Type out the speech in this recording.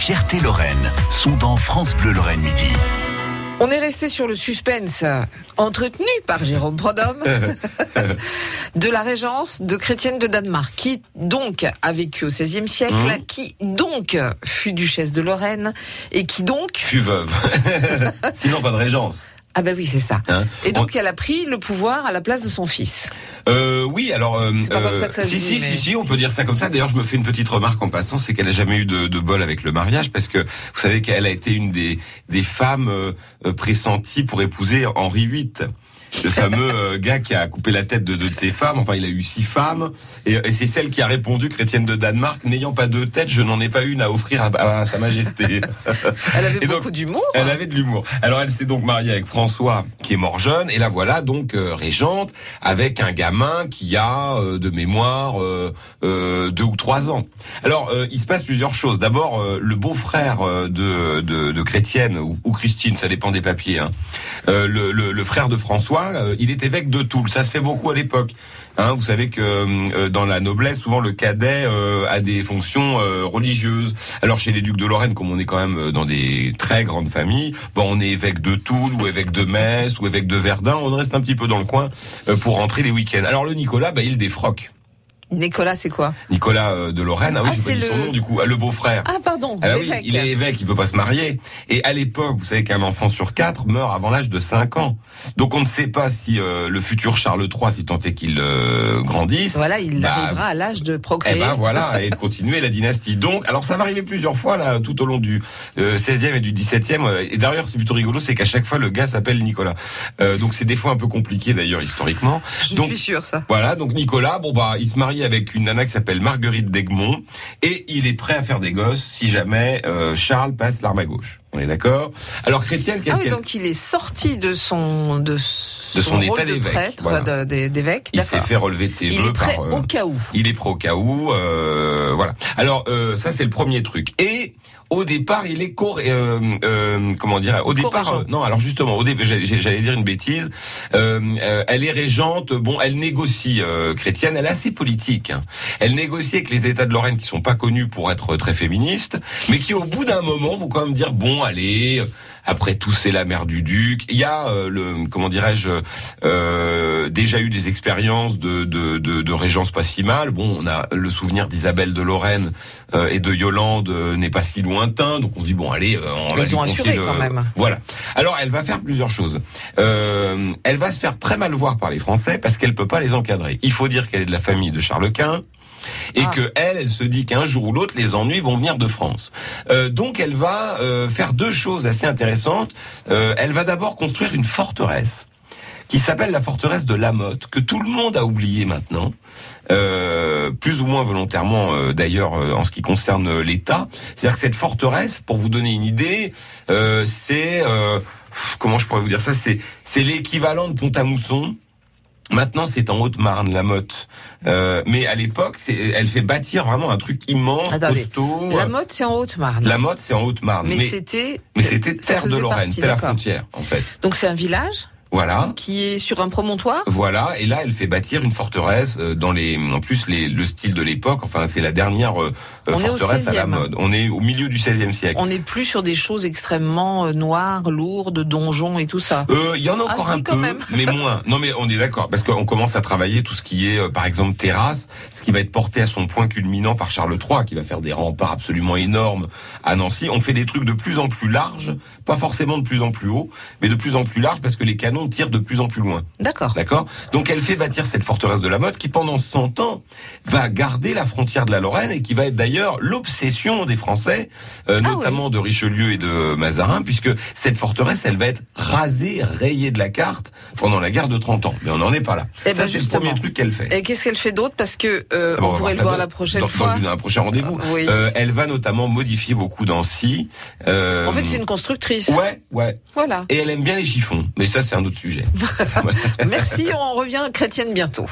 fierté Lorraine sont dans France Bleu Lorraine Midi. On est resté sur le suspense entretenu par Jérôme Prodhomme de la régence de chrétienne de Danemark, qui donc a vécu au XVIe siècle, Mmh. qui donc fut duchesse de Lorraine et qui donc Fut veuve. Sinon, pas de régence. Ah ben oui c'est ça. Hein. Et donc elle a pris le pouvoir à la place de son fils. Euh, oui, alors. euh, C'est pas comme ça que ça se si, dit, si, mais- si, si, on peut dire ça comme ça. D'ailleurs, je me fais une petite remarque en passant, c'est qu'elle a jamais eu de, de bol avec le mariage, parce que vous savez qu'elle a été une des des femmes euh, euh, pressenties pour épouser Henri VIII. Le fameux euh, gars qui a coupé la tête de deux de ses femmes. Enfin, il a eu six femmes, et, et c'est celle qui a répondu, chrétienne de Danemark, n'ayant pas deux têtes, je n'en ai pas une à offrir à, à Sa Majesté. Elle avait Et beaucoup d'humour. Elle avait de l'humour. Alors elle s'est donc mariée avec François qui est mort jeune et la voilà donc euh, régente avec un gamin qui a euh, de mémoire euh, deux ou trois ans. Alors il se passe plusieurs choses. D'abord le beau-frère de, de, Chrétienne ou, Christine, ça dépend des papiers. Hein. Le, le, le frère de François, il est évêque de Toul. Ça se fait beaucoup à l'époque. Hein, vous savez que euh, dans la noblesse, souvent le cadet euh, a des fonctions euh, religieuses. Alors chez les ducs de Lorraine, comme on est quand même dans des très grandes familles, bon, on est évêque de Toul ou évêque de Metz ou évêque de Verdun. On reste un petit peu dans le coin pour rentrer les week-ends. Alors le Nicolas, bah, il défroque. Nicolas c'est quoi Nicolas euh, de Lorraine, ah oui, j'ai pas c'est dit son nom du coup, ah, le beau-frère. Ah pardon, Ah oui, il est évêque, il peut pas se marier. Et à l'époque, vous savez qu'un enfant sur quatre meurt avant l'âge de 5 ans. Donc on ne sait pas si euh, le futur Charles III, si tant est qu'il euh, grandisse, Voilà, il Bah, arrivera à l'âge de procréer. eh ben voilà, et de continuer la dynastie. Donc, alors ça va arriver plusieurs fois là, tout au long du euh, 16e et du 17e. euh, Et d'ailleurs, c'est plutôt rigolo, c'est qu'à chaque fois le gars s'appelle Nicolas. Euh, donc c'est des fois un peu compliqué d'ailleurs historiquement. Je donc suis sûre ça. voilà, donc Nicolas, bon bah, il se marie avec une nana qui s'appelle Marguerite d'Egmont et il est prêt à faire des gosses si jamais euh, Charles passe l'arme à gauche. On est d'accord Alors Chrétienne, qu'est-ce Ah oui, qu'elle donc il est sorti de son de, son, son rôle état de d'évêque, voilà. de- de-. Il s'est fait relever de ses Il vœux est prêt par. euh, au cas où. Il est pro au cas où, euh, voilà. Alors euh, ça c'est le premier truc. Et au départ il est co euh, euh, comment dire Au départ non alors justement au départ j'allais dire une bêtise. Elle est régente. Bon elle négocie chrétienne. Elle est assez politique. hein. Elle négocie avec les États de Lorraine qui sont pas connus pour être très féministes, mais qui au bout d'un moment vont quand même dire bon allez. Après tout, c'est la mère du duc. Il y a euh, le comment dirais-je euh, déjà eu des expériences de, de, de, de régence pas si mal. Bon, on a le souvenir d'Isabelle de Lorraine euh, et de Yolande euh, n'est pas si lointain, donc on se dit bon allez, euh, on va Ils ont assuré le- quand même. Voilà. Alors elle va faire plusieurs choses. Euh, elle va se faire très mal voir par les Français parce qu'elle peut pas les encadrer. Il faut dire qu'elle est de la famille de Charles Quint et Ah. que elle, elle se dit qu'un jour ou l'autre, les ennuis vont venir de France. Euh, donc, elle va euh, faire deux choses assez intéressantes. Euh, elle va d'abord construire une forteresse qui s'appelle la forteresse de Lamotte, que tout le monde a oublié maintenant, euh, plus ou moins volontairement euh, d'ailleurs euh, en ce qui concerne euh, l'État. C'est-à-dire que cette forteresse, pour vous donner une idée, euh, c'est euh, comment je pourrais vous dire ça, c'est c'est l'équivalent de Pont-à-Mousson. Maintenant, c'est en Haute-Marne, la Motte. Euh, mais à l'époque, elle fait bâtir vraiment un truc immense, Attendez. costaud. La mode, c'est en Haute-Marne. La Motte, c'est en Haute-Marne. Mais, c'était. mais c'était terre de Lorraine, c'était la frontière, en fait. Donc c'est un village Voilà. qui est sur un promontoire. Voilà, et là elle fait bâtir une forteresse euh, dans les, en plus les, le style de l'époque. Enfin, c'est la dernière euh, On forteresse à la 16e. mode. On est au milieu du XVIe siècle. On n'est plus sur des choses extrêmement euh, noires, lourdes, donjons et tout ça. Euh, Il y en a Ah, encore un peu, mais moins. Non, mais on est d'accord parce qu'on commence à travailler tout ce qui est, par exemple, terrasse, ce qui va être porté à son point culminant par Charles III, qui va faire des remparts absolument énormes à Nancy. On fait des trucs de plus en plus larges, pas forcément de plus en plus haut, mais de plus en plus larges parce que les tirent de plus en plus loin. D'accord. D'accord? Donc elle fait bâtir cette forteresse de la Motte qui pendant 100 ans va garder la frontière de la Lorraine et qui va être d'ailleurs l'obsession des Français, euh, Ah notamment de Richelieu et de Mazarin, puisque cette forteresse, elle va être rasée, rayée de la carte pendant la guerre de 30 ans. Mais on n'en est pas là. Eh Ça, ben, c'est le premier truc qu'elle fait. Et qu'est-ce qu'elle fait d'autre? Parce que euh, Ah bon, on va pourrait le ça voir la prochaine dans, fois. Dans un prochain rendez-vous. Ah, oui. Euh, elle va notamment modifier beaucoup d'Ancy. En fait, c'est une constructrice. Ouais, ouais. Voilà. Et elle aime bien les chiffons. Mais ça, c'est un sujet. Merci, on revient chrétienne bientôt.